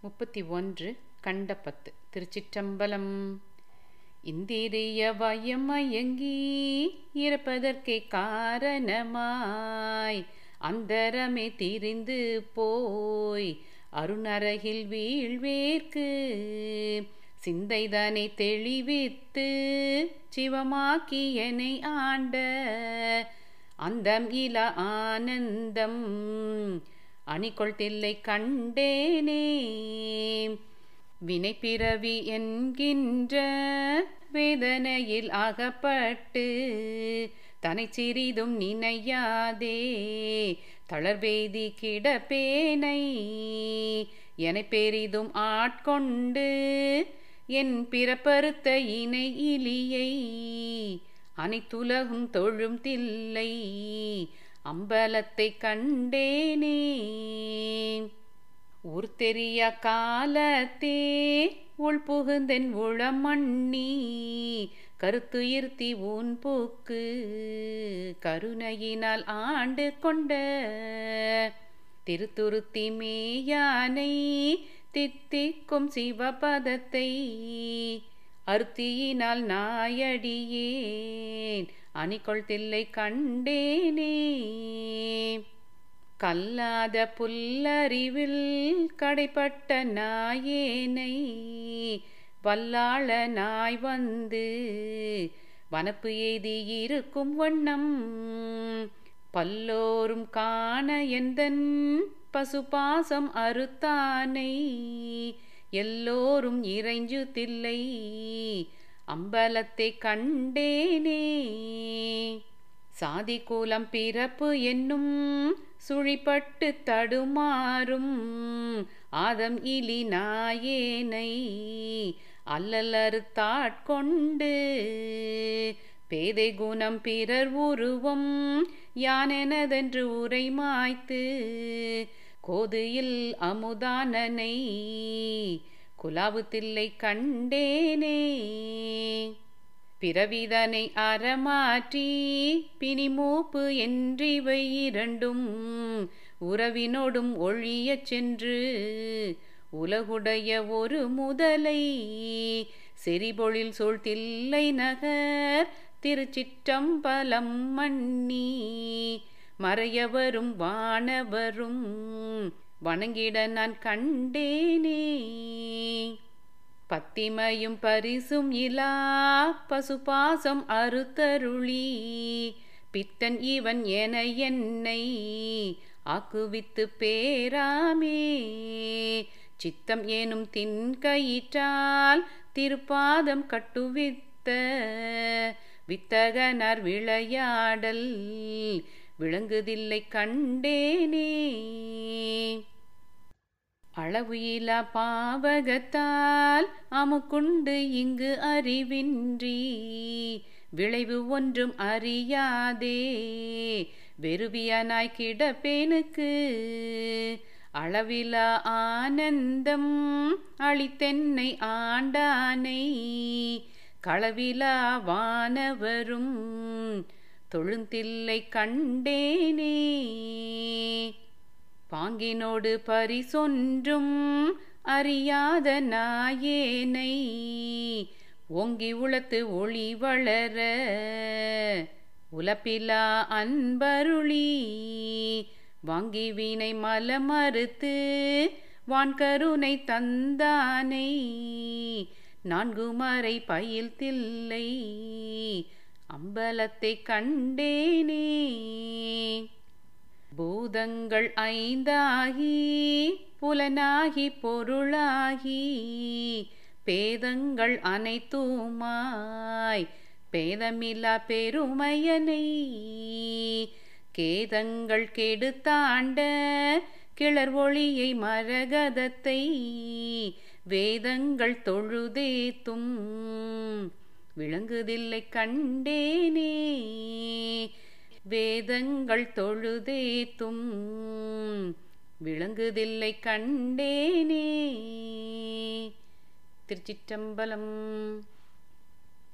முப்பத்தி ஒன்று கண்டப்பத்து திருச்சிற்றம்பலம். இந்திரிய வயமயங்கி இருப்பதற்கே காரணமாய் அந்தரமே திரிந்து போய் அருணரகில் வீழ்வேற்கு சிந்தைதனை தெளிவித்து சிவமாக்கியனை ஆண்ட அந்தம் இல ஆனந்தம் அணிகொள் தில்லை கண்டேனே. வினை பிறவி என்கின்ற வேதனையில் அகப்பட்டு தனை சிறிதும் நினையாதே. தளர்வேதி கிடப்பேனை என பெரிதும் ஆட்கொண்டு என் பிறப்பறுத்த இணை இலியை அனைத்துலகும் தொழும் தில்லை அம்பலத்தை கண்டேனே. ஊர் தெரிய காலத்தே உள் புகுந்தென் உளமண்ணி. கருத்துயிர்த்தி ஊன் போக்கு கருணையினால் ஆண்டு கொண்ட. திருத்துருத்தி மேயானை தித்திக்கும் சிவபதத்தை அருத்தியினால் நாயடியேன். அணிகொள் தில்லை கண்டேனே. கல்லாத புல்லறிவில் கடைப்பட்ட நாயேனை. வல்லாள நாய் வந்து வனப்பு எய்தி இருக்கும் வண்ணம். பல்லோரும் காண எந்தன் பசுபாசம் அறுத்தானை. எல்லோரும் இறைஞ்சு தில்லை அம்பலத்தை கண்டேனே. சாதி கூலம் பிறப்பு என்னும் சுழிப்பட்டு தடுமாறும் ஆதம் இலி நாயேனை அல்லலறுத்தாட்கொண்டு பேதை குணம் பிறர் உருவம் யானெனதென்று உரை மாய்த்து கோதுயில் அமுதானனை குலாவு தில்லை கண்டேனே. பிறவிதனை அறமாற்றி பிணிமூப்பு என்றிவை இரண்டும் உறவினோடும் ஒழியச் சென்று உலகுடைய ஒரு முதலை செறிபொழில் சூழ்த்தில்லை நகர் திருச்சிற்றம்பலம் மன்னி. மறையவரும் வானவரும் வணங்கிட நான் கண்டேனே. பத்திமையும் பரிசும் இலா பசுபாசம் அறுத்தருளி. பித்தன் இவன் என என்னை ஆக்குவித்து பேராமே. சித்தம் ஏனும் தின்கயிற்றால் திருப்பாதம் கட்டுவித்த வித்தகனார் விளையாடல் விளங்குதில்லை கண்டேனே. அளவுயிலா பாவகத்தால் அமுக்குண்டு இங்கு அறிவின்றி. விளைவு ஒன்றும் அறியாதே. வெறுவியனாய் கிடப்பேனுக்கு அளவிலா ஆனந்தம் அளித்தென்னை ஆண்டானை. களவிலா வானவரும் தொழுந்தில்லை கண்டேனே. பாங்கினோடு பரிசொன்றும் அறியாத நாயேனை. ஓங்கி உளத்து ஒளி வளர உலப்பிலா அன்பருளி. வாங்கி வீணை மலமறுத்து வான்கருணை தந்தானை. நான்குமாரை பயில் தில்லை அம்பலத்தை கண்டேனே. பூதங்கள் ஐந்தாகி புலனாகி பொருளாகி பேதங்கள் அனைத்துமாய் பேதமில்லா பெருமையனை. கேதங்கள் கெடுத்தாண்ட கிளர் ஒளியை மரகதத்தை வேதங்கள் தொழுதேத்தும் விளங்குதில்லை கண்டேனே. வேதங்கள் தொழுதேத்தும் விளங்குதில்லை கண்டேனே. திருச்சிற்றம்பலம்